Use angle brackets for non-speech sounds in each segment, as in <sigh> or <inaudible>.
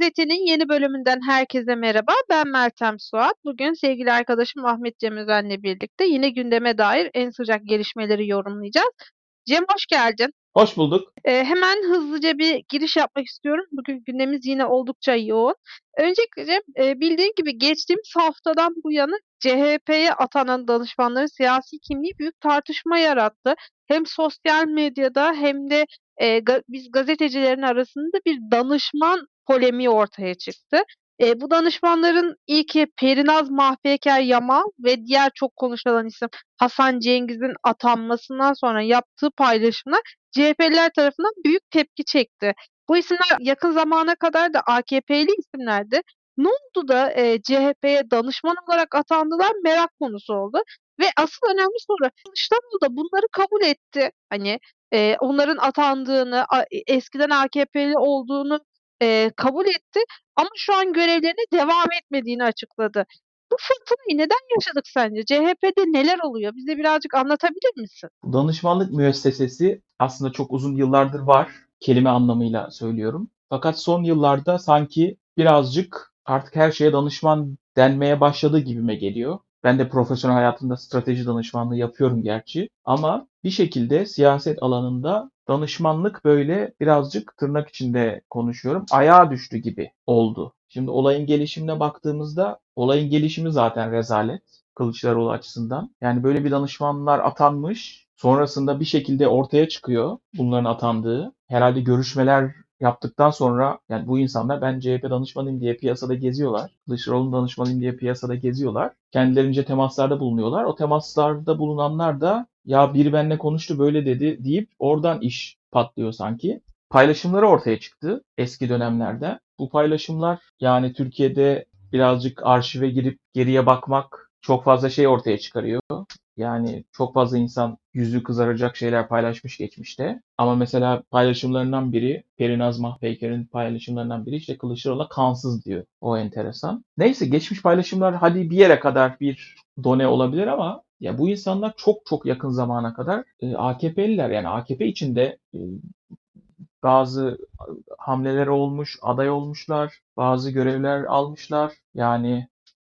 Gazete'nin yeni bölümünden herkese merhaba. Ben Meltem Suat. Bugün sevgili arkadaşım Ahmet Cem Özen'le birlikte yine gündeme dair en sıcak gelişmeleri yorumlayacağız. Cem hoş geldin. Hoş bulduk. Ee, hemen hızlıca bir giriş yapmak istiyorum. Bugün gündemimiz yine oldukça yoğun. Öncelikle e, bildiğin gibi geçtiğimiz haftadan bu yana CHP'ye atanan danışmanların siyasi kimliği büyük tartışma yarattı. Hem sosyal medyada hem de e, ga- biz gazetecilerin arasında bir danışman polemiği ortaya çıktı. E, bu danışmanların ilki Perinaz Mahpeker Yamal ve diğer çok konuşulan isim Hasan Cengiz'in atanmasından sonra yaptığı paylaşımlar CHP'liler tarafından büyük tepki çekti. Bu isimler yakın zamana kadar da AKP'li isimlerdi. Ne oldu da e, CHP'ye danışman olarak atandılar merak konusu oldu. Ve asıl önemli soru Kılıçdaroğlu da bunları kabul etti. Hani e, onların atandığını, a- eskiden AKP'li olduğunu e, kabul etti. Ama şu an görevlerine devam etmediğini açıkladı. Bu fırtınayı neden yaşadık sence? CHP'de neler oluyor? Bize birazcık anlatabilir misin? Danışmanlık müessesesi aslında çok uzun yıllardır var. Kelime anlamıyla söylüyorum. Fakat son yıllarda sanki birazcık artık her şeye danışman denmeye başladı gibime geliyor. Ben de profesyonel hayatımda strateji danışmanlığı yapıyorum gerçi. Ama bir şekilde siyaset alanında danışmanlık böyle birazcık tırnak içinde konuşuyorum. Ayağa düştü gibi oldu. Şimdi olayın gelişimine baktığımızda olayın gelişimi zaten rezalet. Kılıçdaroğlu açısından. Yani böyle bir danışmanlar atanmış. Sonrasında bir şekilde ortaya çıkıyor bunların atandığı. Herhalde görüşmeler yaptıktan sonra yani bu insanlar ben CHP danışmanıyım diye piyasada geziyorlar. Kılıçdaroğlu'nun danışmanıyım diye piyasada geziyorlar. Kendilerince temaslarda bulunuyorlar. O temaslarda bulunanlar da ya biri benimle konuştu böyle dedi deyip oradan iş patlıyor sanki. Paylaşımları ortaya çıktı eski dönemlerde. Bu paylaşımlar yani Türkiye'de birazcık arşive girip geriye bakmak çok fazla şey ortaya çıkarıyor. Yani çok fazla insan yüzü kızaracak şeyler paylaşmış geçmişte. Ama mesela paylaşımlarından biri, Perinaz Mahpeyker'in paylaşımlarından biri işte Kılıçdaroğlu'na kansız diyor. O enteresan. Neyse geçmiş paylaşımlar hadi bir yere kadar bir done olabilir ama ya bu insanlar çok çok yakın zamana kadar e, AKP'liler yani AKP içinde e, bazı hamleler olmuş, aday olmuşlar, bazı görevler almışlar. Yani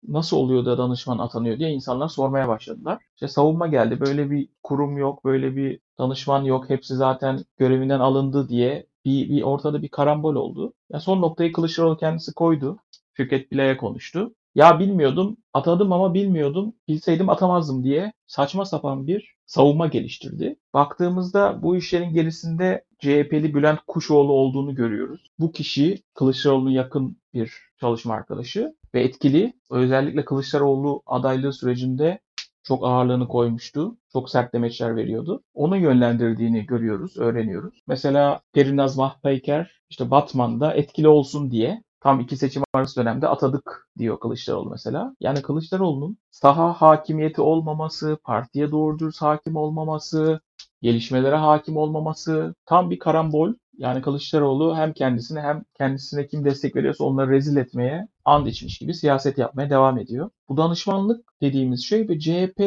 nasıl oluyor da danışman atanıyor diye insanlar sormaya başladılar. İşte savunma geldi. Böyle bir kurum yok, böyle bir danışman yok. Hepsi zaten görevinden alındı diye bir, bir ortada bir karambol oldu. Ya son noktayı Kılıçdaroğlu kendisi koydu. Fikret Bilay'a konuştu. Ya bilmiyordum, atadım ama bilmiyordum, bilseydim atamazdım diye saçma sapan bir savunma geliştirdi. Baktığımızda bu işlerin gerisinde CHP'li Bülent Kuşoğlu olduğunu görüyoruz. Bu kişi Kılıçdaroğlu'nun yakın bir çalışma arkadaşı ve etkili. Özellikle Kılıçdaroğlu adaylığı sürecinde çok ağırlığını koymuştu. Çok sert demeçler veriyordu. Onu yönlendirdiğini görüyoruz, öğreniyoruz. Mesela Perinaz Mahpeyker işte Batman'da etkili olsun diye tam iki seçim arası dönemde atadık diyor Kılıçdaroğlu mesela. Yani Kılıçdaroğlu'nun saha hakimiyeti olmaması, partiye doğru dürüst hakim olmaması, gelişmelere hakim olmaması tam bir karambol. Yani Kılıçdaroğlu hem kendisine hem kendisine kim destek veriyorsa onları rezil etmeye and içmiş gibi siyaset yapmaya devam ediyor. Bu danışmanlık dediğimiz şey ve CHP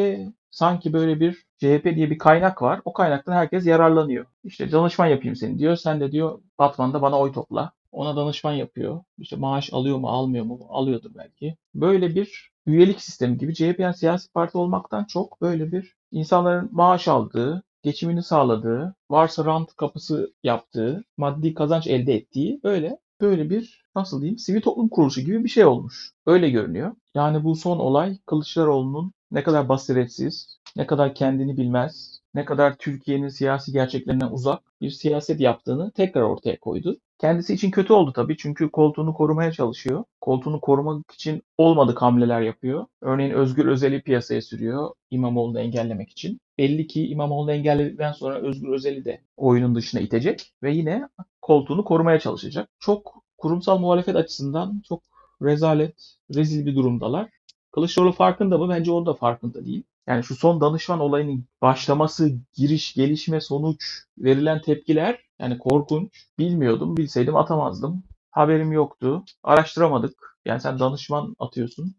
sanki böyle bir CHP diye bir kaynak var. O kaynaktan herkes yararlanıyor. İşte danışman yapayım seni diyor. Sen de diyor Batman'da bana oy topla. Ona danışman yapıyor. İşte maaş alıyor mu almıyor mu? Alıyordur belki. Böyle bir üyelik sistemi gibi CHP yani siyasi parti olmaktan çok böyle bir insanların maaş aldığı, geçimini sağladığı, varsa rant kapısı yaptığı, maddi kazanç elde ettiği böyle böyle bir nasıl diyeyim sivil toplum kuruluşu gibi bir şey olmuş. Öyle görünüyor. Yani bu son olay Kılıçdaroğlu'nun ne kadar basiretsiz, ne kadar kendini bilmez, ne kadar Türkiye'nin siyasi gerçeklerinden uzak bir siyaset yaptığını tekrar ortaya koydu. Kendisi için kötü oldu tabii çünkü koltuğunu korumaya çalışıyor. Koltuğunu korumak için olmadık hamleler yapıyor. Örneğin Özgür Özel'i piyasaya sürüyor İmamoğlu'nu engellemek için. Belli ki İmamoğlu'nu engelledikten sonra Özgür Özel'i de oyunun dışına itecek ve yine koltuğunu korumaya çalışacak. Çok kurumsal muhalefet açısından çok rezalet, rezil bir durumdalar. Kılıçdaroğlu farkında mı? Bence o da farkında değil. Yani şu son danışman olayının başlaması, giriş, gelişme, sonuç, verilen tepkiler yani korkunç. Bilmiyordum, bilseydim atamazdım. Haberim yoktu. Araştıramadık. Yani sen danışman atıyorsun.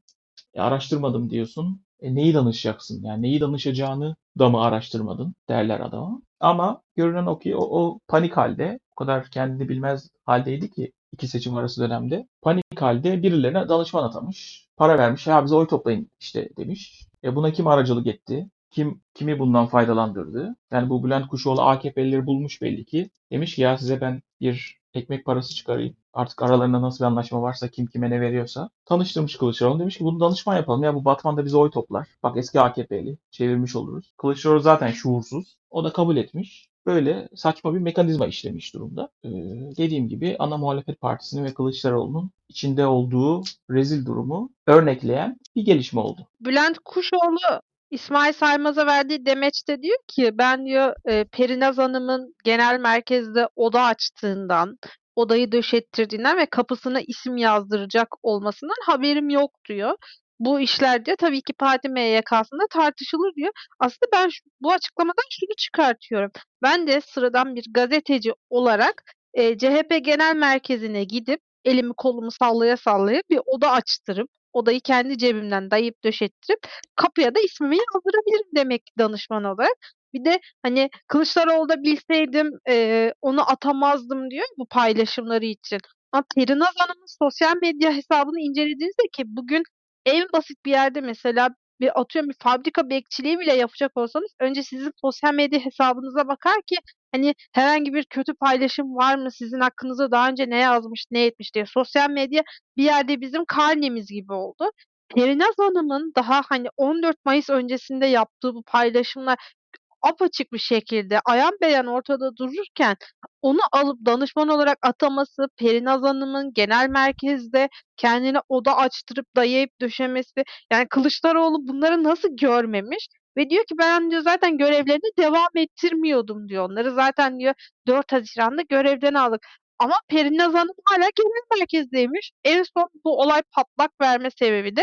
E, araştırmadım diyorsun. E, neyi danışacaksın? Yani neyi danışacağını da mı araştırmadın derler adama. Ama görünen o ki o, o panik halde, o kadar kendini bilmez haldeydi ki iki seçim arası dönemde. Panik halde birilerine danışman atamış. Para vermiş. Ya bize oy toplayın işte demiş. E buna kim aracılık etti? Kim kimi bundan faydalandırdı? Yani bu Bülent Kuşoğlu AKP'lileri bulmuş belli ki. Demiş ki ya size ben bir ekmek parası çıkarayım. Artık aralarında nasıl bir anlaşma varsa kim kime ne veriyorsa. Tanıştırmış Kılıçdaroğlu. Demiş ki bunu danışman yapalım. Ya bu Batman'da bize oy toplar. Bak eski AKP'li. Çevirmiş oluruz. Kılıçdaroğlu zaten şuursuz. O da kabul etmiş. Böyle saçma bir mekanizma işlemiş durumda. Ee, dediğim gibi ana muhalefet partisinin ve Kılıçdaroğlu'nun içinde olduğu rezil durumu örnekleyen bir gelişme oldu. Bülent Kuşoğlu İsmail Saymaz'a verdiği demeçte diyor ki ben diyor e, Perinaz Hanım'ın genel merkezde oda açtığından, odayı döşettirdiğinden ve kapısına isim yazdıracak olmasından haberim yok diyor. Bu işler diyor tabii ki parti MYK'sında tartışılır diyor. Aslında ben şu, bu açıklamadan şunu çıkartıyorum. Ben de sıradan bir gazeteci olarak e, CHP Genel Merkezi'ne gidip elimi kolumu sallaya sallaya bir oda açtırıp odayı kendi cebimden dayayıp döşettirip kapıya da ismimi yazdırabilirim demek danışman olarak. Bir de hani Kılıçdaroğlu'da bilseydim e, onu atamazdım diyor bu paylaşımları için. Ama Perinaz Hanım'ın sosyal medya hesabını incelediğinizde ki bugün en basit bir yerde mesela bir atıyorum bir fabrika bekçiliği bile yapacak olsanız önce sizin sosyal medya hesabınıza bakar ki hani herhangi bir kötü paylaşım var mı? Sizin hakkınızda daha önce ne yazmış ne etmiş diye. Sosyal medya bir yerde bizim karnemiz gibi oldu. Perinaz Hanım'ın daha hani 14 Mayıs öncesinde yaptığı bu paylaşımlar apaçık bir şekilde ayan beyan ortada dururken onu alıp danışman olarak ataması, Perinaz Hanım'ın genel merkezde kendine oda açtırıp dayayıp döşemesi yani Kılıçdaroğlu bunları nasıl görmemiş ve diyor ki ben diyor zaten görevlerini devam ettirmiyordum diyor. Onları zaten diyor 4 Haziran'da görevden aldık. Ama Perinaz Hanım hala genel merkezdeymiş. En son bu olay patlak verme sebebi de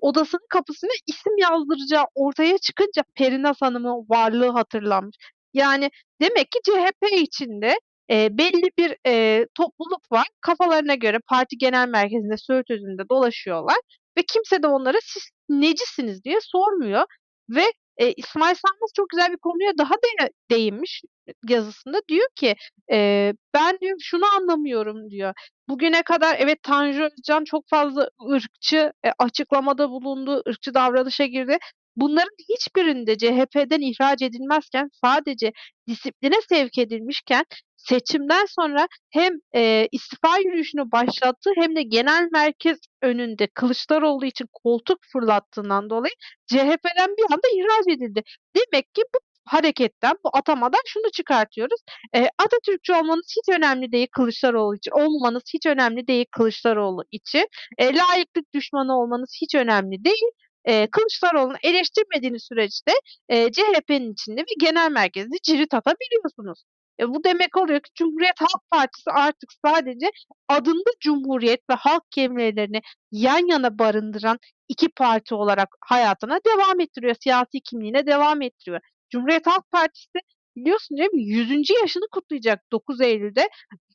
odasının kapısına isim yazdıracağı ortaya çıkınca Perinaz Hanım'ın varlığı hatırlanmış. Yani demek ki CHP içinde e, belli bir e, topluluk var. Kafalarına göre parti genel merkezinde Söğüt Özü'nde dolaşıyorlar ve kimse de onlara siz necisiniz diye sormuyor ve e, İsmail Saymaz çok güzel bir konuya daha de değinmiş yazısında diyor ki e, ben diyor şunu anlamıyorum diyor. Bugüne kadar evet Tanju Özcan çok fazla ırkçı e, açıklamada bulundu, ırkçı davranışa girdi. Bunların hiçbirinde CHP'den ihraç edilmezken sadece disipline sevk edilmişken seçimden sonra hem e, istifa yürüyüşünü başlattığı hem de genel merkez önünde Kılıçdaroğlu için koltuk fırlattığından dolayı CHP'den bir anda ihraç edildi. Demek ki bu hareketten, bu atamadan şunu çıkartıyoruz. E, Atatürkçü olmanız hiç önemli değil Kılıçdaroğlu için. Olmamanız hiç önemli değil Kılıçdaroğlu için. E, layıklık düşmanı olmanız hiç önemli değil. E, Kılıçdaroğlu'nu eleştirmediğiniz süreçte e, CHP'nin içinde bir genel merkezde cirit atabiliyorsunuz. E, bu demek oluyor ki Cumhuriyet Halk Partisi artık sadece adında Cumhuriyet ve halk kelimelerini yan yana barındıran iki parti olarak hayatına devam ettiriyor. Siyasi kimliğine devam ettiriyor. Cumhuriyet Halk Partisi biliyorsun değil mi? 100. yaşını kutlayacak 9 Eylül'de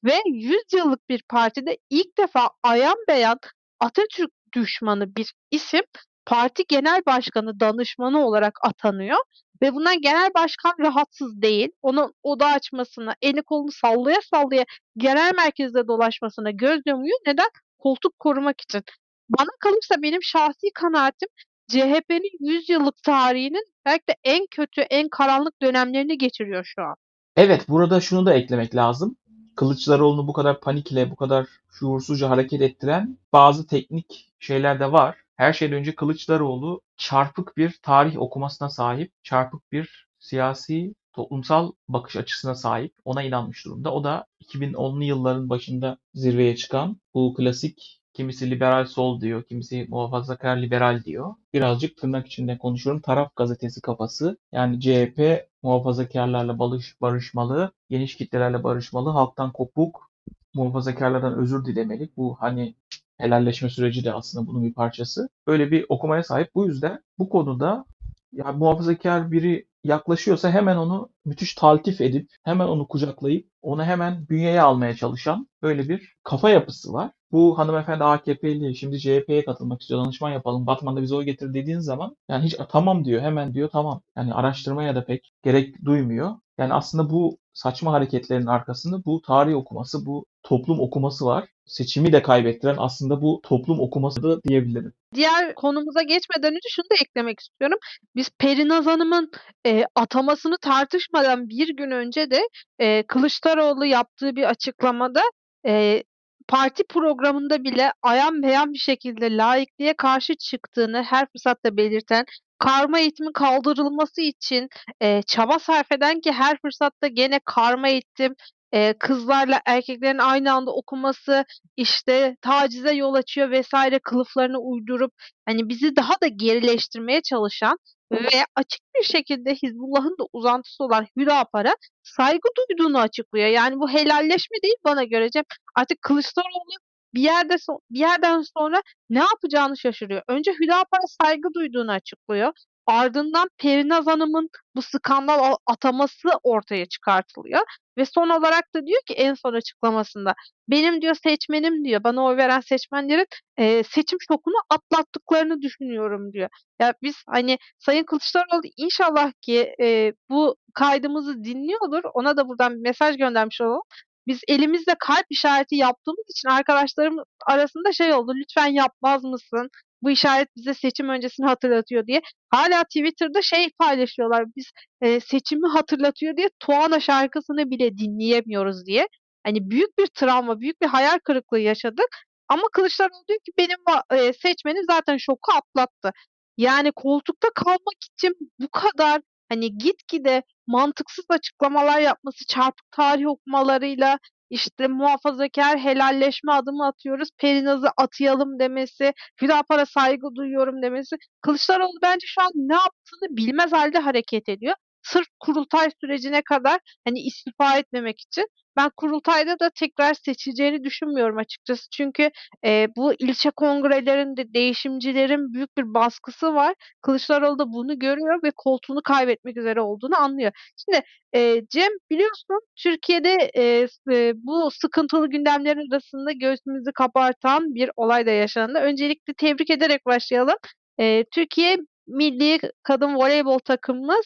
ve 100 yıllık bir partide ilk defa ayan beyan Atatürk düşmanı bir isim parti genel başkanı danışmanı olarak atanıyor ve bundan genel başkan rahatsız değil. Onun oda açmasına, eli kolunu sallaya sallaya genel merkezde dolaşmasına göz yumuyor. Neden? Koltuk korumak için. Bana kalırsa benim şahsi kanaatim CHP'nin 100 yıllık tarihinin belki de en kötü, en karanlık dönemlerini geçiriyor şu an. Evet, burada şunu da eklemek lazım. Kılıçdaroğlu'nu bu kadar panikle, bu kadar şuursuzca hareket ettiren bazı teknik şeyler de var. Her şeyden önce Kılıçdaroğlu çarpık bir tarih okumasına sahip, çarpık bir siyasi, toplumsal bakış açısına sahip. Ona inanmış durumda. O da 2010'lu yılların başında zirveye çıkan bu klasik kimisi liberal sol diyor, kimisi muhafazakar liberal diyor. Birazcık tırnak içinde konuşuyorum. Taraf gazetesi kafası. Yani CHP muhafazakarlarla barış, barışmalı, geniş kitlelerle barışmalı, halktan kopuk, muhafazakarlardan özür dilemeli. Bu hani helalleşme süreci de aslında bunun bir parçası. Böyle bir okumaya sahip. Bu yüzden bu konuda ya muhafazakar biri yaklaşıyorsa hemen onu müthiş taltif edip hemen onu kucaklayıp onu hemen bünyeye almaya çalışan böyle bir kafa yapısı var. Bu hanımefendi AKP'li şimdi CHP'ye katılmak istiyor danışman yapalım Batman'da bize oy getir dediğin zaman yani hiç tamam diyor hemen diyor tamam yani araştırmaya da pek gerek duymuyor. Yani aslında bu saçma hareketlerin arkasında bu tarih okuması, bu toplum okuması var. Seçimi de kaybettiren aslında bu toplum okuması da diyebilirim. Diğer konumuza geçmeden önce şunu da eklemek istiyorum. Biz Perinaz Hanım'ın e, atamasını tartışmadan bir gün önce de e, Kılıçdaroğlu yaptığı bir açıklamada e, parti programında bile ayan beyan bir şekilde laikliğe karşı çıktığını her fırsatta belirten, karma eğitimin kaldırılması için e, çaba sarf eden ki her fırsatta gene karma eğitim, e, kızlarla erkeklerin aynı anda okuması işte tacize yol açıyor vesaire kılıflarını uydurup hani bizi daha da gerileştirmeye çalışan ve açık bir şekilde Hizbullah'ın da uzantısı olan Hüdapar'a saygı duyduğunu açıklıyor. Yani bu helalleşme değil bana göre Cem. Artık Kılıçdaroğlu bir yerde bir yerden sonra ne yapacağını şaşırıyor. Önce Hüdapar'a saygı duyduğunu açıklıyor. Ardından Perinaz Hanım'ın bu skandal ataması ortaya çıkartılıyor. Ve son olarak da diyor ki en son açıklamasında benim diyor seçmenim diyor bana oy veren seçmenlerin e, seçim şokunu atlattıklarını düşünüyorum diyor. Ya biz hani Sayın Kılıçdaroğlu inşallah ki e, bu kaydımızı dinliyordur. Ona da buradan bir mesaj göndermiş olalım. Biz elimizle kalp işareti yaptığımız için arkadaşlarım arasında şey oldu. Lütfen yapmaz mısın? Bu işaret bize seçim öncesini hatırlatıyor diye. Hala Twitter'da şey paylaşıyorlar. Biz e, seçimi hatırlatıyor diye Tuana şarkısını bile dinleyemiyoruz diye. Hani büyük bir travma, büyük bir hayal kırıklığı yaşadık. Ama Kılıçdaroğlu diyor ki benim e, seçmenim zaten şoku atlattı. Yani koltukta kalmak için bu kadar hani gitgide mantıksız açıklamalar yapması, çarpık tarih okumalarıyla işte muhafazakar helalleşme adımı atıyoruz. Perinaz'ı atayalım demesi, Hüdapar'a saygı duyuyorum demesi. Kılıçdaroğlu bence şu an ne yaptığını bilmez halde hareket ediyor. Sırf kurultay sürecine kadar hani istifa etmemek için. Ben kurultayda da tekrar seçeceğini düşünmüyorum açıkçası. Çünkü e, bu ilçe kongrelerinde değişimcilerin büyük bir baskısı var. Kılıçdaroğlu da bunu görüyor ve koltuğunu kaybetmek üzere olduğunu anlıyor. Şimdi e, Cem biliyorsun Türkiye'de e, e, bu sıkıntılı gündemlerin arasında göğsümüzü kabartan bir olay da yaşandı. Öncelikle tebrik ederek başlayalım. E, Türkiye milli kadın voleybol takımımız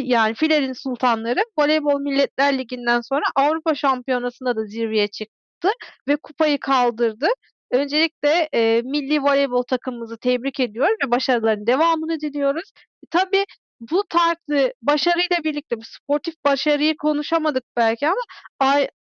yani filerin sultanları Voleybol Milletler Ligi'nden sonra Avrupa Şampiyonası'nda da zirveye çıktı ve kupayı kaldırdı. Öncelikle e, milli voleybol takımımızı tebrik ediyorum ve başarıların devamını diliyoruz. E, tabii bu tarzı başarıyla birlikte bu sportif başarıyı konuşamadık belki ama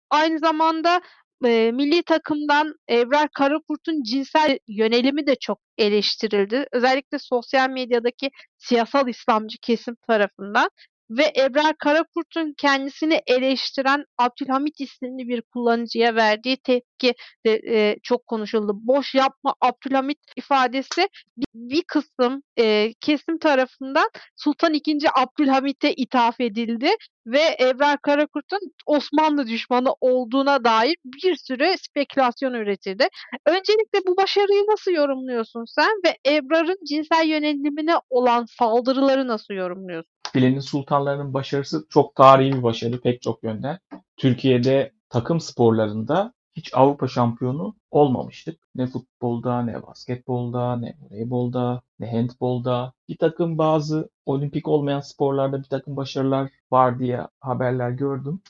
aynı zamanda e, milli takımdan Ebrar Karakurt'un cinsel yönelimi de çok eleştirildi. Özellikle sosyal medyadaki siyasal İslamcı kesim tarafından ve Ebrar Karakurt'un kendisini eleştiren Abdülhamit isimli bir kullanıcıya verdiği tepki de e, çok konuşuldu. Boş yapma Abdülhamit ifadesi bir, bir kısım e, kesim tarafından Sultan II. Abdülhamit'e ithaf edildi ve Ebrar Karakurt'un Osmanlı düşmanı olduğuna dair bir sürü spekülasyon üretildi. Öncelikle bu başarıyı nasıl yorumluyorsun sen ve Ebrar'ın cinsel yönelimine olan saldırıları nasıl yorumluyorsun? Filenin sultanlarının başarısı çok tarihi bir başarı pek çok yönden. Türkiye'de takım sporlarında hiç Avrupa şampiyonu olmamıştık. Ne futbolda, ne basketbolda, ne voleybolda, ne handbolda. Bir takım bazı olimpik olmayan sporlarda bir takım başarılar var diye haberler gördüm.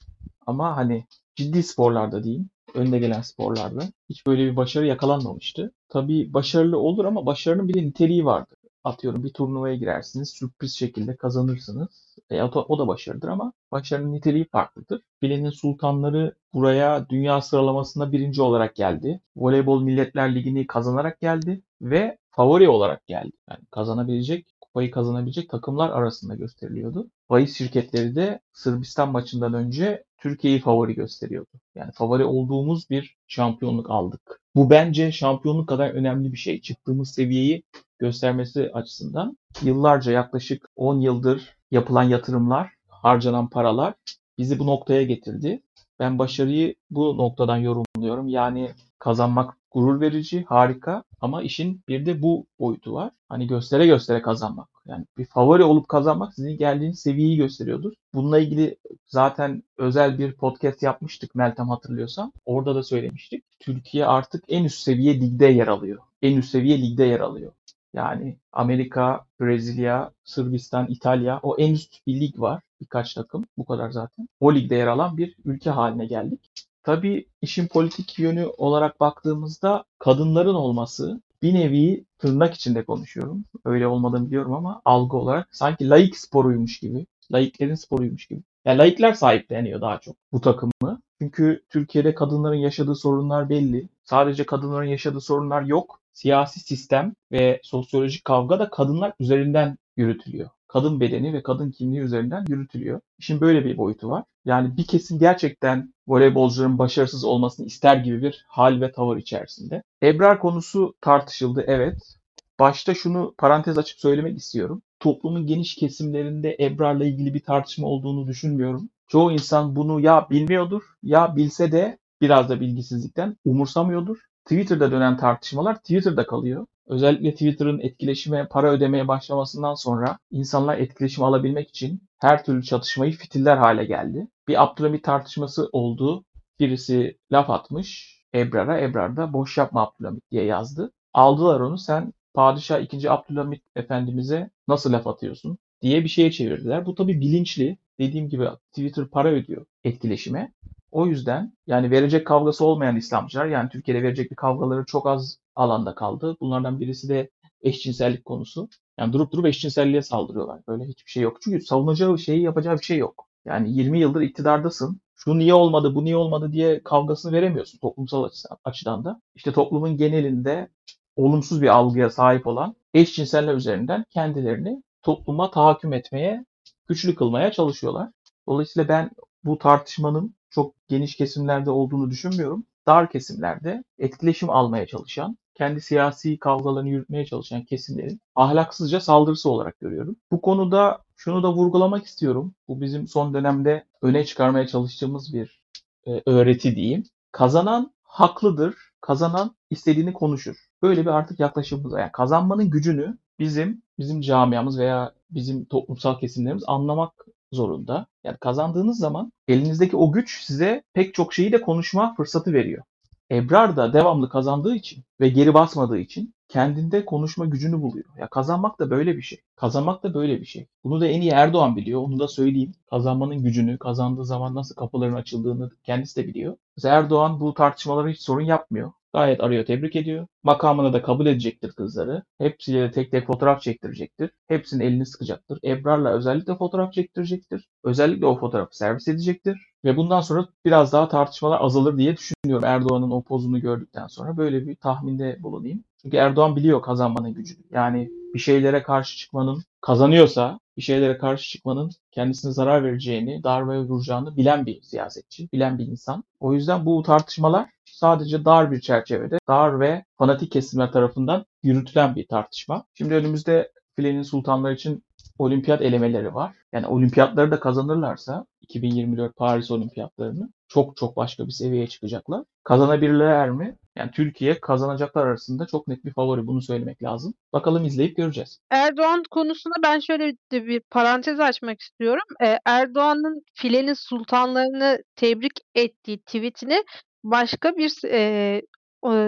Ama hani ciddi sporlarda diyeyim, önde gelen sporlarda hiç böyle bir başarı yakalanmamıştı. Tabii başarılı olur ama başarının bir de niteliği vardır atıyorum bir turnuvaya girersiniz, sürpriz şekilde kazanırsınız. E, o, da, başarıdır ama başarının niteliği farklıdır. Filenin sultanları buraya dünya sıralamasında birinci olarak geldi. Voleybol Milletler Ligi'ni kazanarak geldi ve favori olarak geldi. Yani kazanabilecek, kupayı kazanabilecek takımlar arasında gösteriliyordu. Bahis şirketleri de Sırbistan maçından önce Türkiye'yi favori gösteriyordu. Yani favori olduğumuz bir şampiyonluk aldık. Bu bence şampiyonluk kadar önemli bir şey. Çıktığımız seviyeyi göstermesi açısından yıllarca yaklaşık 10 yıldır yapılan yatırımlar, harcanan paralar bizi bu noktaya getirdi. Ben başarıyı bu noktadan yorumluyorum. Yani kazanmak gurur verici, harika ama işin bir de bu boyutu var. Hani göstere göstere kazanmak. Yani bir favori olup kazanmak sizin geldiğiniz seviyeyi gösteriyordur. Bununla ilgili zaten özel bir podcast yapmıştık Meltem hatırlıyorsan. Orada da söylemiştik. Türkiye artık en üst seviye ligde yer alıyor. En üst seviye ligde yer alıyor. Yani Amerika, Brezilya, Sırbistan, İtalya o en üst bir lig var. birkaç takım. Bu kadar zaten. O ligde yer alan bir ülke haline geldik. Tabii işin politik yönü olarak baktığımızda kadınların olması bir nevi tırnak içinde konuşuyorum. Öyle olmadığını biliyorum ama algı olarak sanki laik sporuymuş gibi, laiklerin sporuymuş gibi. Yani laikler sahipleniyor daha çok bu takımı. Çünkü Türkiye'de kadınların yaşadığı sorunlar belli. Sadece kadınların yaşadığı sorunlar yok. Siyasi sistem ve sosyolojik kavga da kadınlar üzerinden yürütülüyor. Kadın bedeni ve kadın kimliği üzerinden yürütülüyor. İşin böyle bir boyutu var. Yani bir kesim gerçekten voleybolcuların başarısız olmasını ister gibi bir hal ve tavır içerisinde. Ebrar konusu tartışıldı evet. Başta şunu parantez açıp söylemek istiyorum. Toplumun geniş kesimlerinde Ebrar'la ilgili bir tartışma olduğunu düşünmüyorum. Çoğu insan bunu ya bilmiyordur ya bilse de biraz da bilgisizlikten umursamıyordur. Twitter'da dönen tartışmalar Twitter'da kalıyor. Özellikle Twitter'ın etkileşime, para ödemeye başlamasından sonra insanlar etkileşim alabilmek için her türlü çatışmayı fitiller hale geldi. Bir Abdülhamit tartışması oldu. Birisi laf atmış Ebrar'a. Ebrar da boş yapma Abdülhamit diye yazdı. Aldılar onu sen Padişah 2. Abdülhamit Efendimiz'e nasıl laf atıyorsun diye bir şeye çevirdiler. Bu tabii bilinçli. Dediğim gibi Twitter para ödüyor etkileşime. O yüzden yani verecek kavgası olmayan İslamcılar yani Türkiye'de verecek bir kavgaları çok az alanda kaldı. Bunlardan birisi de eşcinsellik konusu. Yani durup durup eşcinselliğe saldırıyorlar. Böyle hiçbir şey yok. Çünkü savunacağı şeyi yapacağı bir şey yok. Yani 20 yıldır iktidardasın. Şu niye olmadı, bu niye olmadı diye kavgasını veremiyorsun toplumsal açıdan da. İşte toplumun genelinde olumsuz bir algıya sahip olan eşcinseller üzerinden kendilerini topluma tahakküm etmeye, güçlü kılmaya çalışıyorlar. Dolayısıyla ben bu tartışmanın çok geniş kesimlerde olduğunu düşünmüyorum. Dar kesimlerde etkileşim almaya çalışan, kendi siyasi kavgalarını yürütmeye çalışan kesimlerin ahlaksızca saldırısı olarak görüyorum. Bu konuda şunu da vurgulamak istiyorum. Bu bizim son dönemde öne çıkarmaya çalıştığımız bir e, öğreti diyeyim. Kazanan haklıdır, kazanan istediğini konuşur. Böyle bir artık yaklaşımımız. Yani kazanmanın gücünü bizim bizim camiamız veya bizim toplumsal kesimlerimiz anlamak zorunda. Yani kazandığınız zaman elinizdeki o güç size pek çok şeyi de konuşma fırsatı veriyor. Ebrar da devamlı kazandığı için ve geri basmadığı için kendinde konuşma gücünü buluyor. Ya kazanmak da böyle bir şey. Kazanmak da böyle bir şey. Bunu da en iyi Erdoğan biliyor. Onu da söyleyeyim. Kazanmanın gücünü, kazandığı zaman nasıl kapıların açıldığını kendisi de biliyor. Mesela Erdoğan bu tartışmalara hiç sorun yapmıyor. Gayet arıyor, tebrik ediyor. Makamını da kabul edecektir kızları. Hepsiyle de tek tek fotoğraf çektirecektir. Hepsinin elini sıkacaktır. Ebrar'la özellikle fotoğraf çektirecektir. Özellikle o fotoğrafı servis edecektir. Ve bundan sonra biraz daha tartışmalar azalır diye düşünüyorum. Erdoğan'ın o pozunu gördükten sonra böyle bir tahminde bulunayım. Çünkü Erdoğan biliyor kazanmanın gücünü. Yani bir şeylere karşı çıkmanın kazanıyorsa bir şeylere karşı çıkmanın kendisine zarar vereceğini, darbe vuracağını bilen bir siyasetçi, bilen bir insan. O yüzden bu tartışmalar sadece dar bir çerçevede, dar ve fanatik kesimler tarafından yürütülen bir tartışma. Şimdi önümüzde filenin sultanlar için olimpiyat elemeleri var. Yani olimpiyatları da kazanırlarsa 2024 Paris olimpiyatlarını çok çok başka bir seviyeye çıkacaklar. Kazanabilirler mi? Yani Türkiye kazanacaklar arasında çok net bir favori. Bunu söylemek lazım. Bakalım izleyip göreceğiz. Erdoğan konusunda ben şöyle bir parantez açmak istiyorum. Ee, Erdoğan'ın filenin sultanlarını tebrik ettiği tweetini başka bir e,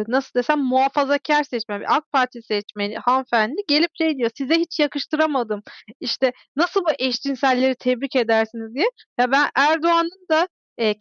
nasıl desem muhafazakar seçmen, AK Parti seçmeni hanımefendi gelip şey diyor size hiç yakıştıramadım. İşte nasıl bu eşcinselleri tebrik edersiniz diye. Ya ben Erdoğan'ın da e,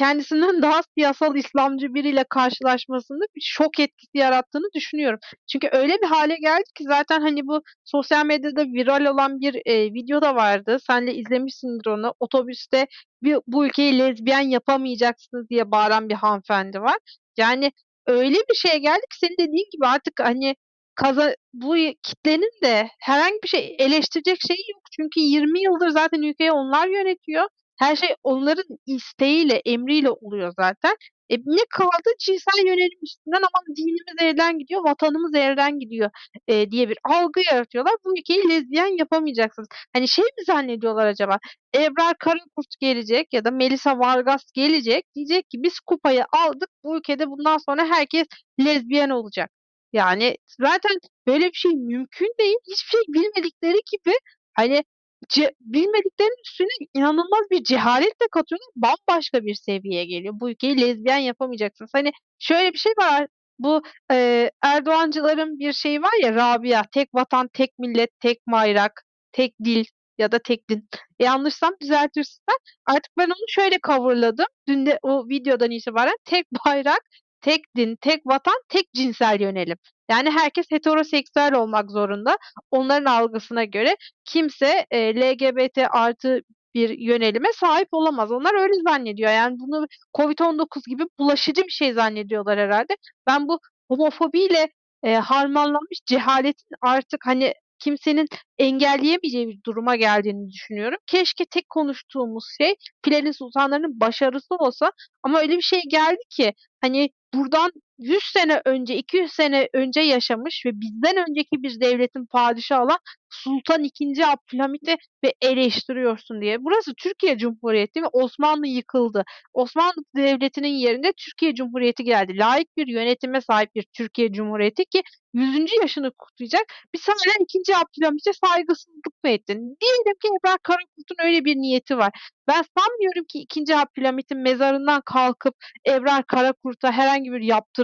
kendisinden daha siyasal İslamcı biriyle karşılaşmasında bir şok etkisi yarattığını düşünüyorum. Çünkü öyle bir hale geldi ki zaten hani bu sosyal medyada viral olan bir e, video da vardı. Sen de izlemişsindir onu. Otobüste bir, bu ülkeyi lezbiyen yapamayacaksınız diye bağıran bir hanımefendi var. Yani öyle bir şeye geldi ki senin dediğin gibi artık hani kaza bu kitlenin de herhangi bir şey eleştirecek şeyi yok. Çünkü 20 yıldır zaten ülkeyi onlar yönetiyor. Her şey onların isteğiyle, emriyle oluyor zaten. E, ne kaldı? Cinsel yönelim üstünden ama dinimiz elden gidiyor, vatanımız elden gidiyor e, diye bir algı yaratıyorlar. Bu ülkeyi lezbiyen yapamayacaksınız. Hani şey mi zannediyorlar acaba? Ebrar Karakurt gelecek ya da Melisa Vargas gelecek. Diyecek ki biz kupayı aldık. Bu ülkede bundan sonra herkes lezbiyen olacak. Yani zaten böyle bir şey mümkün değil. Hiçbir şey bilmedikleri gibi hani ce bilmediklerinin üstüne inanılmaz bir cehalet de katıyorlar. Bambaşka bir seviyeye geliyor. Bu ülkeyi lezbiyen yapamayacaksınız. Hani şöyle bir şey var. Bu e, Erdoğancıların bir şeyi var ya Rabia. Tek vatan, tek millet, tek bayrak, tek dil ya da tek din. Yanlışsam düzeltirsinler. Artık ben onu şöyle coverladım. Dün de o videodan itibaren tek <laughs> bayrak, tek din, tek vatan, tek cinsel yönelim. Yani herkes heteroseksüel olmak zorunda. Onların algısına göre kimse e, LGBT artı bir yönelime sahip olamaz. Onlar öyle zannediyor. Yani bunu Covid-19 gibi bulaşıcı bir şey zannediyorlar herhalde. Ben bu homofobiyle e, harmanlanmış cehaletin artık hani kimsenin engelleyemeyeceği bir duruma geldiğini düşünüyorum. Keşke tek konuştuğumuz şey Filenin Sultanları'nın başarısı olsa ama öyle bir şey geldi ki hani buradan 100 sene önce, 200 sene önce yaşamış ve bizden önceki bir devletin padişahı olan Sultan II. Abdülhamit'i ve eleştiriyorsun diye. Burası Türkiye Cumhuriyeti ve Osmanlı yıkıldı. Osmanlı Devleti'nin yerinde Türkiye Cumhuriyeti geldi. Layık bir yönetime sahip bir Türkiye Cumhuriyeti ki 100. yaşını kutlayacak. Biz hala 2. Abdülhamit'e saygısızlık mı ettin? Diyelim ki Ebrar Karakurt'un öyle bir niyeti var. Ben sanmıyorum ki 2. Abdülhamit'in mezarından kalkıp Ebrar Karakurt'a herhangi bir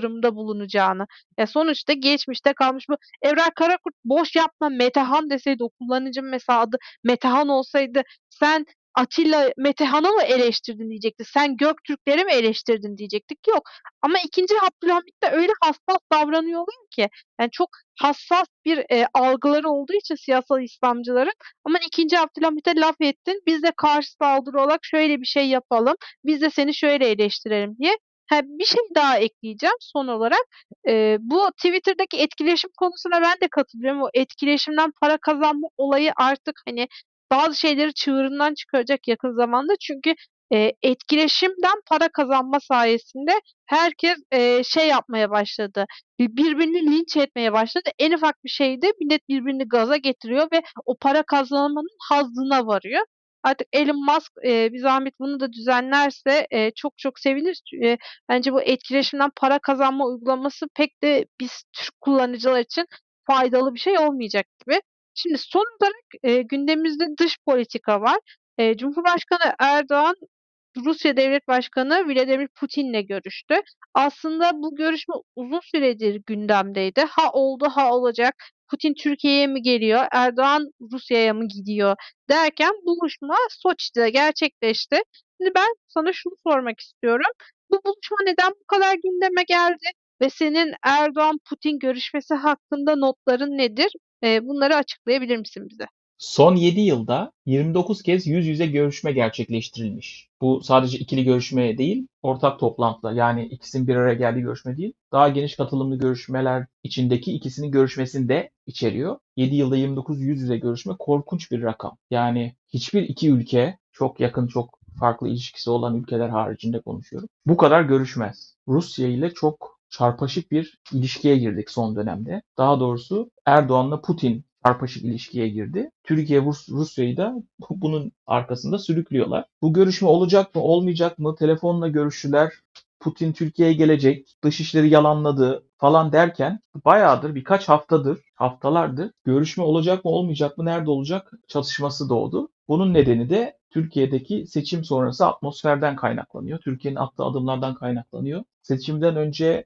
yaptırımda bulunacağını. Ya sonuçta geçmişte kalmış bu. Ebrar Karakurt boş yapma Metehan deseydi o kullanıcım mesela adı Metehan olsaydı sen Atilla Metehan'ı mı eleştirdin diyecekti. Sen Göktürkleri mi eleştirdin diyecektik. Yok. Ama ikinci Abdülhamit de öyle hassas davranıyorlar ki. Yani çok hassas bir e, algıları olduğu için siyasal İslamcıların ama ikinci Abdülhamit'e laf ettin. Biz de karşı saldırı olarak şöyle bir şey yapalım. Biz de seni şöyle eleştirelim diye. Ha, bir şey daha ekleyeceğim son olarak. E, bu Twitter'daki etkileşim konusuna ben de katılıyorum. O etkileşimden para kazanma olayı artık hani bazı şeyleri çığırından çıkaracak yakın zamanda. Çünkü etkileşimden para kazanma sayesinde herkes şey yapmaya başladı. Birbirini linç etmeye başladı. En ufak bir şeyde millet birbirini gaza getiriyor ve o para kazanmanın hazzına varıyor. Artık Elon Musk e, bir zahmet bunu da düzenlerse e, çok çok seviniriz. E, bence bu etkileşimden para kazanma uygulaması pek de biz Türk kullanıcılar için faydalı bir şey olmayacak gibi. Şimdi son olarak e, gündemimizde dış politika var. E, Cumhurbaşkanı Erdoğan Rusya Devlet Başkanı Vladimir Putin'le görüştü. Aslında bu görüşme uzun süredir gündemdeydi. Ha oldu ha olacak. Putin Türkiye'ye mi geliyor, Erdoğan Rusya'ya mı gidiyor derken buluşma Soçi'de gerçekleşti. Şimdi ben sana şunu sormak istiyorum. Bu buluşma neden bu kadar gündeme geldi? Ve senin Erdoğan-Putin görüşmesi hakkında notların nedir? Bunları açıklayabilir misin bize? Son 7 yılda 29 kez yüz yüze görüşme gerçekleştirilmiş. Bu sadece ikili görüşme değil, ortak toplantılar. Yani ikisinin bir araya geldiği görüşme değil. Daha geniş katılımlı görüşmeler içindeki ikisinin görüşmesini de içeriyor. 7 yılda 29 yüz yüze görüşme korkunç bir rakam. Yani hiçbir iki ülke çok yakın, çok farklı ilişkisi olan ülkeler haricinde konuşuyorum. Bu kadar görüşmez. Rusya ile çok çarpışık bir ilişkiye girdik son dönemde. Daha doğrusu Erdoğan'la Putin çarpışık ilişkiye girdi. Türkiye Rus, Rusya'yı da <laughs> bunun arkasında sürüklüyorlar. Bu görüşme olacak mı, olmayacak mı? Telefonla görüştüler. Putin Türkiye'ye gelecek, dışişleri yalanladı falan derken bayağıdır birkaç haftadır, haftalardır görüşme olacak mı olmayacak mı, nerede olacak çatışması doğdu. Bunun nedeni de Türkiye'deki seçim sonrası atmosferden kaynaklanıyor. Türkiye'nin attığı adımlardan kaynaklanıyor. Seçimden önce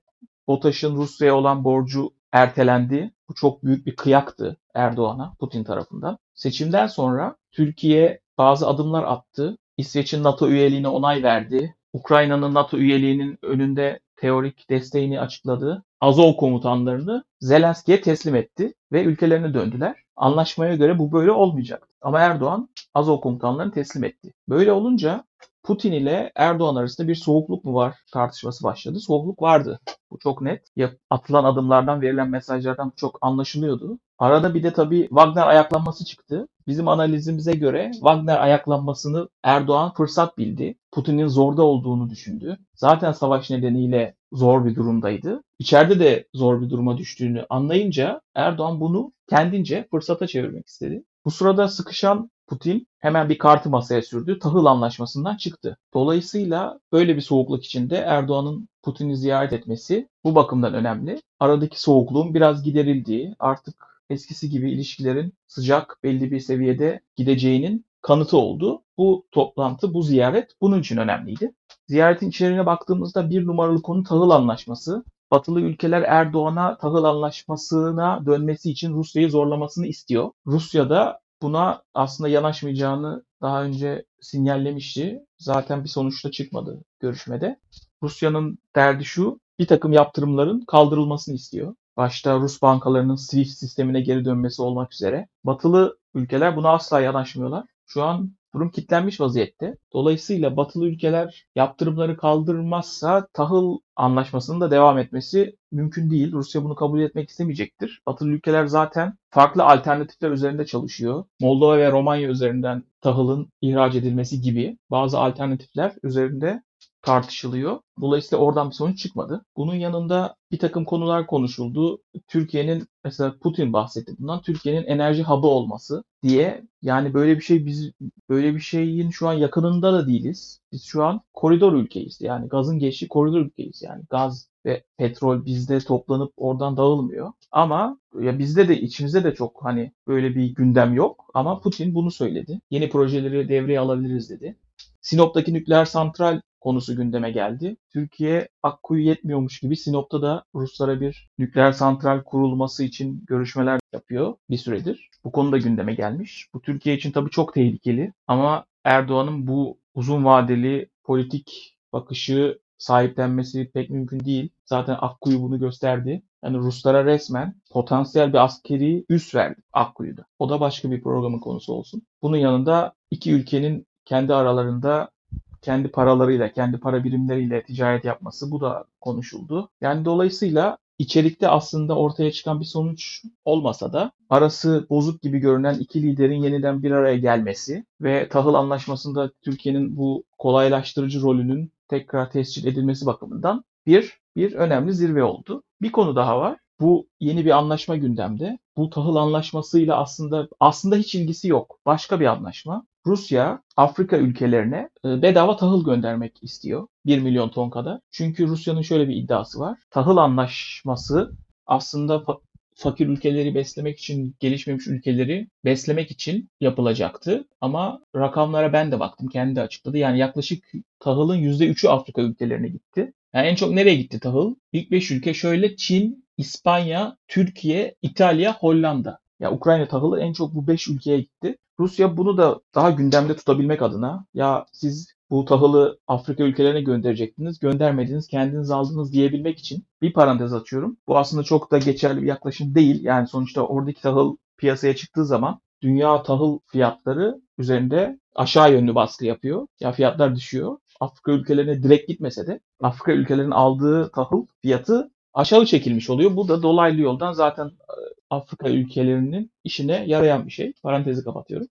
BOTAŞ'ın Rusya'ya olan borcu ertelendi. Bu çok büyük bir kıyaktı Erdoğan'a Putin tarafından. Seçimden sonra Türkiye bazı adımlar attı. İsveç'in NATO üyeliğine onay verdi. Ukrayna'nın NATO üyeliğinin önünde teorik desteğini açıkladı. Azov komutanlarını Zelenski'ye teslim etti ve ülkelerine döndüler. Anlaşmaya göre bu böyle olmayacak. Ama Erdoğan Azov komutanlarını teslim etti. Böyle olunca Putin ile Erdoğan arasında bir soğukluk mu var tartışması başladı. Soğukluk vardı. Bu çok net. Atılan adımlardan, verilen mesajlardan çok anlaşılıyordu. Arada bir de tabii Wagner ayaklanması çıktı. Bizim analizimize göre Wagner ayaklanmasını Erdoğan fırsat bildi. Putin'in zorda olduğunu düşündü. Zaten savaş nedeniyle zor bir durumdaydı. İçeride de zor bir duruma düştüğünü anlayınca Erdoğan bunu kendince fırsata çevirmek istedi. Bu sırada sıkışan Putin hemen bir kartı masaya sürdü. Tahıl anlaşmasından çıktı. Dolayısıyla böyle bir soğukluk içinde Erdoğan'ın Putin'i ziyaret etmesi bu bakımdan önemli. Aradaki soğukluğun biraz giderildiği, artık eskisi gibi ilişkilerin sıcak belli bir seviyede gideceğinin kanıtı oldu. Bu toplantı, bu ziyaret bunun için önemliydi. Ziyaretin içeriğine baktığımızda bir numaralı konu tahıl anlaşması. Batılı ülkeler Erdoğan'a tahıl anlaşmasına dönmesi için Rusya'yı zorlamasını istiyor. Rusya da buna aslında yanaşmayacağını daha önce sinyallemişti. Zaten bir sonuçta çıkmadı görüşmede. Rusya'nın derdi şu, bir takım yaptırımların kaldırılmasını istiyor. Başta Rus bankalarının SWIFT sistemine geri dönmesi olmak üzere. Batılı ülkeler buna asla yanaşmıyorlar. Şu an durum kitlenmiş vaziyette. Dolayısıyla batılı ülkeler yaptırımları kaldırmazsa tahıl anlaşmasının da devam etmesi mümkün değil. Rusya bunu kabul etmek istemeyecektir. Batılı ülkeler zaten farklı alternatifler üzerinde çalışıyor. Moldova ve Romanya üzerinden tahılın ihraç edilmesi gibi bazı alternatifler üzerinde tartışılıyor. Dolayısıyla oradan bir sonuç çıkmadı. Bunun yanında bir takım konular konuşuldu. Türkiye'nin mesela Putin bahsetti bundan. Türkiye'nin enerji hub'ı olması diye. Yani böyle bir şey biz böyle bir şeyin şu an yakınında da değiliz. Biz şu an koridor ülkeyiz. Yani gazın geçtiği koridor ülkeyiz. Yani gaz ve petrol bizde toplanıp oradan dağılmıyor. Ama ya bizde de içimizde de çok hani böyle bir gündem yok. Ama Putin bunu söyledi. Yeni projeleri devreye alabiliriz dedi. Sinop'taki nükleer santral konusu gündeme geldi. Türkiye Akkuyu yetmiyormuş gibi Sinop'ta da Ruslara bir nükleer santral kurulması için görüşmeler yapıyor bir süredir. Bu konu da gündeme gelmiş. Bu Türkiye için tabii çok tehlikeli ama Erdoğan'ın bu uzun vadeli politik bakışı sahiplenmesi pek mümkün değil. Zaten Akkuyu bunu gösterdi. Yani Ruslara resmen potansiyel bir askeri üs verdi Akkuyu'da. O da başka bir programın konusu olsun. Bunun yanında iki ülkenin kendi aralarında kendi paralarıyla, kendi para birimleriyle ticaret yapması bu da konuşuldu. Yani dolayısıyla içerikte aslında ortaya çıkan bir sonuç olmasa da arası bozuk gibi görünen iki liderin yeniden bir araya gelmesi ve tahıl anlaşmasında Türkiye'nin bu kolaylaştırıcı rolünün tekrar tescil edilmesi bakımından bir bir önemli zirve oldu. Bir konu daha var. Bu yeni bir anlaşma gündemde. Bu tahıl anlaşmasıyla aslında aslında hiç ilgisi yok. Başka bir anlaşma. Rusya Afrika ülkelerine e, bedava tahıl göndermek istiyor. 1 milyon ton kadar. Çünkü Rusya'nın şöyle bir iddiası var. Tahıl anlaşması aslında fakir ülkeleri beslemek için, gelişmemiş ülkeleri beslemek için yapılacaktı. Ama rakamlara ben de baktım, kendi açıkladı. Yani yaklaşık tahılın %3'ü Afrika ülkelerine gitti. Yani en çok nereye gitti tahıl? İlk 5 ülke şöyle Çin, İspanya, Türkiye, İtalya, Hollanda. Ya Ukrayna tahılı en çok bu 5 ülkeye gitti. Rusya bunu da daha gündemde tutabilmek adına ya siz bu tahılı Afrika ülkelerine gönderecektiniz, göndermediniz, kendiniz aldınız diyebilmek için bir parantez açıyorum. Bu aslında çok da geçerli bir yaklaşım değil. Yani sonuçta oradaki tahıl piyasaya çıktığı zaman dünya tahıl fiyatları üzerinde aşağı yönlü baskı yapıyor. Ya fiyatlar düşüyor. Afrika ülkelerine direkt gitmese de Afrika ülkelerinin aldığı tahıl fiyatı aşağı çekilmiş oluyor. Bu da dolaylı yoldan zaten e, Afrika ülkelerinin işine yarayan bir şey. Parantezi kapatıyorum.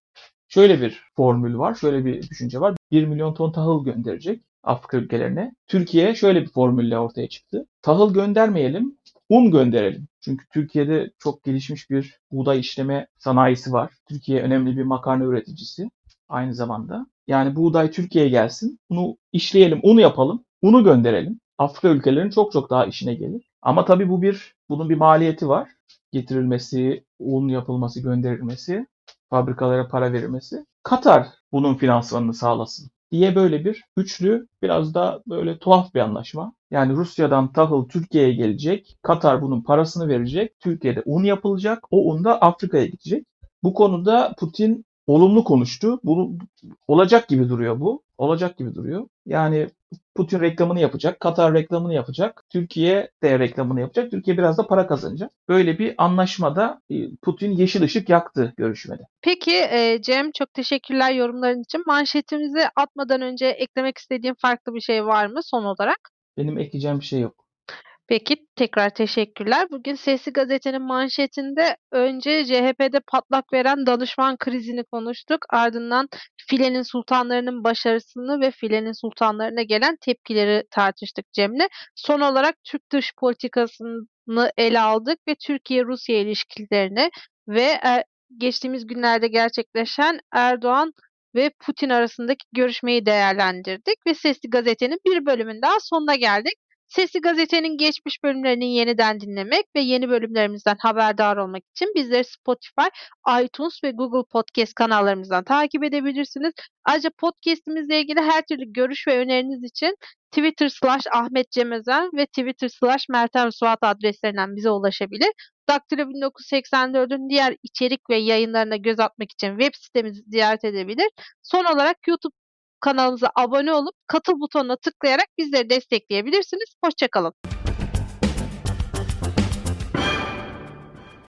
Şöyle bir formül var, şöyle bir düşünce var. 1 milyon ton tahıl gönderecek Afrika ülkelerine. Türkiye şöyle bir formülle ortaya çıktı. Tahıl göndermeyelim, un gönderelim. Çünkü Türkiye'de çok gelişmiş bir buğday işleme sanayisi var. Türkiye önemli bir makarna üreticisi aynı zamanda. Yani buğday Türkiye'ye gelsin, bunu işleyelim, unu yapalım, unu gönderelim. Afrika ülkelerinin çok çok daha işine gelir. Ama tabii bu bir bunun bir maliyeti var. Getirilmesi, un yapılması, gönderilmesi, fabrikalara para verilmesi. Katar bunun finansmanını sağlasın diye böyle bir üçlü biraz da böyle tuhaf bir anlaşma. Yani Rusya'dan tahıl Türkiye'ye gelecek. Katar bunun parasını verecek. Türkiye'de un yapılacak. O un da Afrika'ya gidecek. Bu konuda Putin olumlu konuştu. Bunu olacak gibi duruyor bu. Olacak gibi duruyor. Yani Putin reklamını yapacak, Katar reklamını yapacak, Türkiye de reklamını yapacak. Türkiye biraz da para kazanacak. Böyle bir anlaşmada e, Putin yeşil ışık yaktı görüşmede. Peki e, Cem çok teşekkürler yorumların için. Manşetimizi atmadan önce eklemek istediğim farklı bir şey var mı son olarak? Benim ekleyeceğim bir şey yok. Peki tekrar teşekkürler. Bugün Sesli Gazete'nin manşetinde önce CHP'de patlak veren danışman krizini konuştuk. Ardından filenin sultanlarının başarısını ve filenin sultanlarına gelen tepkileri tartıştık Cem'le. Son olarak Türk dış politikasını ele aldık ve Türkiye-Rusya ilişkilerini ve e, geçtiğimiz günlerde gerçekleşen Erdoğan ve Putin arasındaki görüşmeyi değerlendirdik ve Sesli Gazete'nin bir bölümün daha sonuna geldik. Sesli Gazete'nin geçmiş bölümlerini yeniden dinlemek ve yeni bölümlerimizden haberdar olmak için bizleri Spotify, iTunes ve Google Podcast kanallarımızdan takip edebilirsiniz. Ayrıca podcast'imizle ilgili her türlü görüş ve öneriniz için Twitter slash Ahmet Cem Özen ve Twitter slash Meltem Suat adreslerinden bize ulaşabilir. Daktilo 1984'ün diğer içerik ve yayınlarına göz atmak için web sitemizi ziyaret edebilir. Son olarak YouTube kanalımıza abone olup katıl butonuna tıklayarak bizleri destekleyebilirsiniz. Hoşçakalın.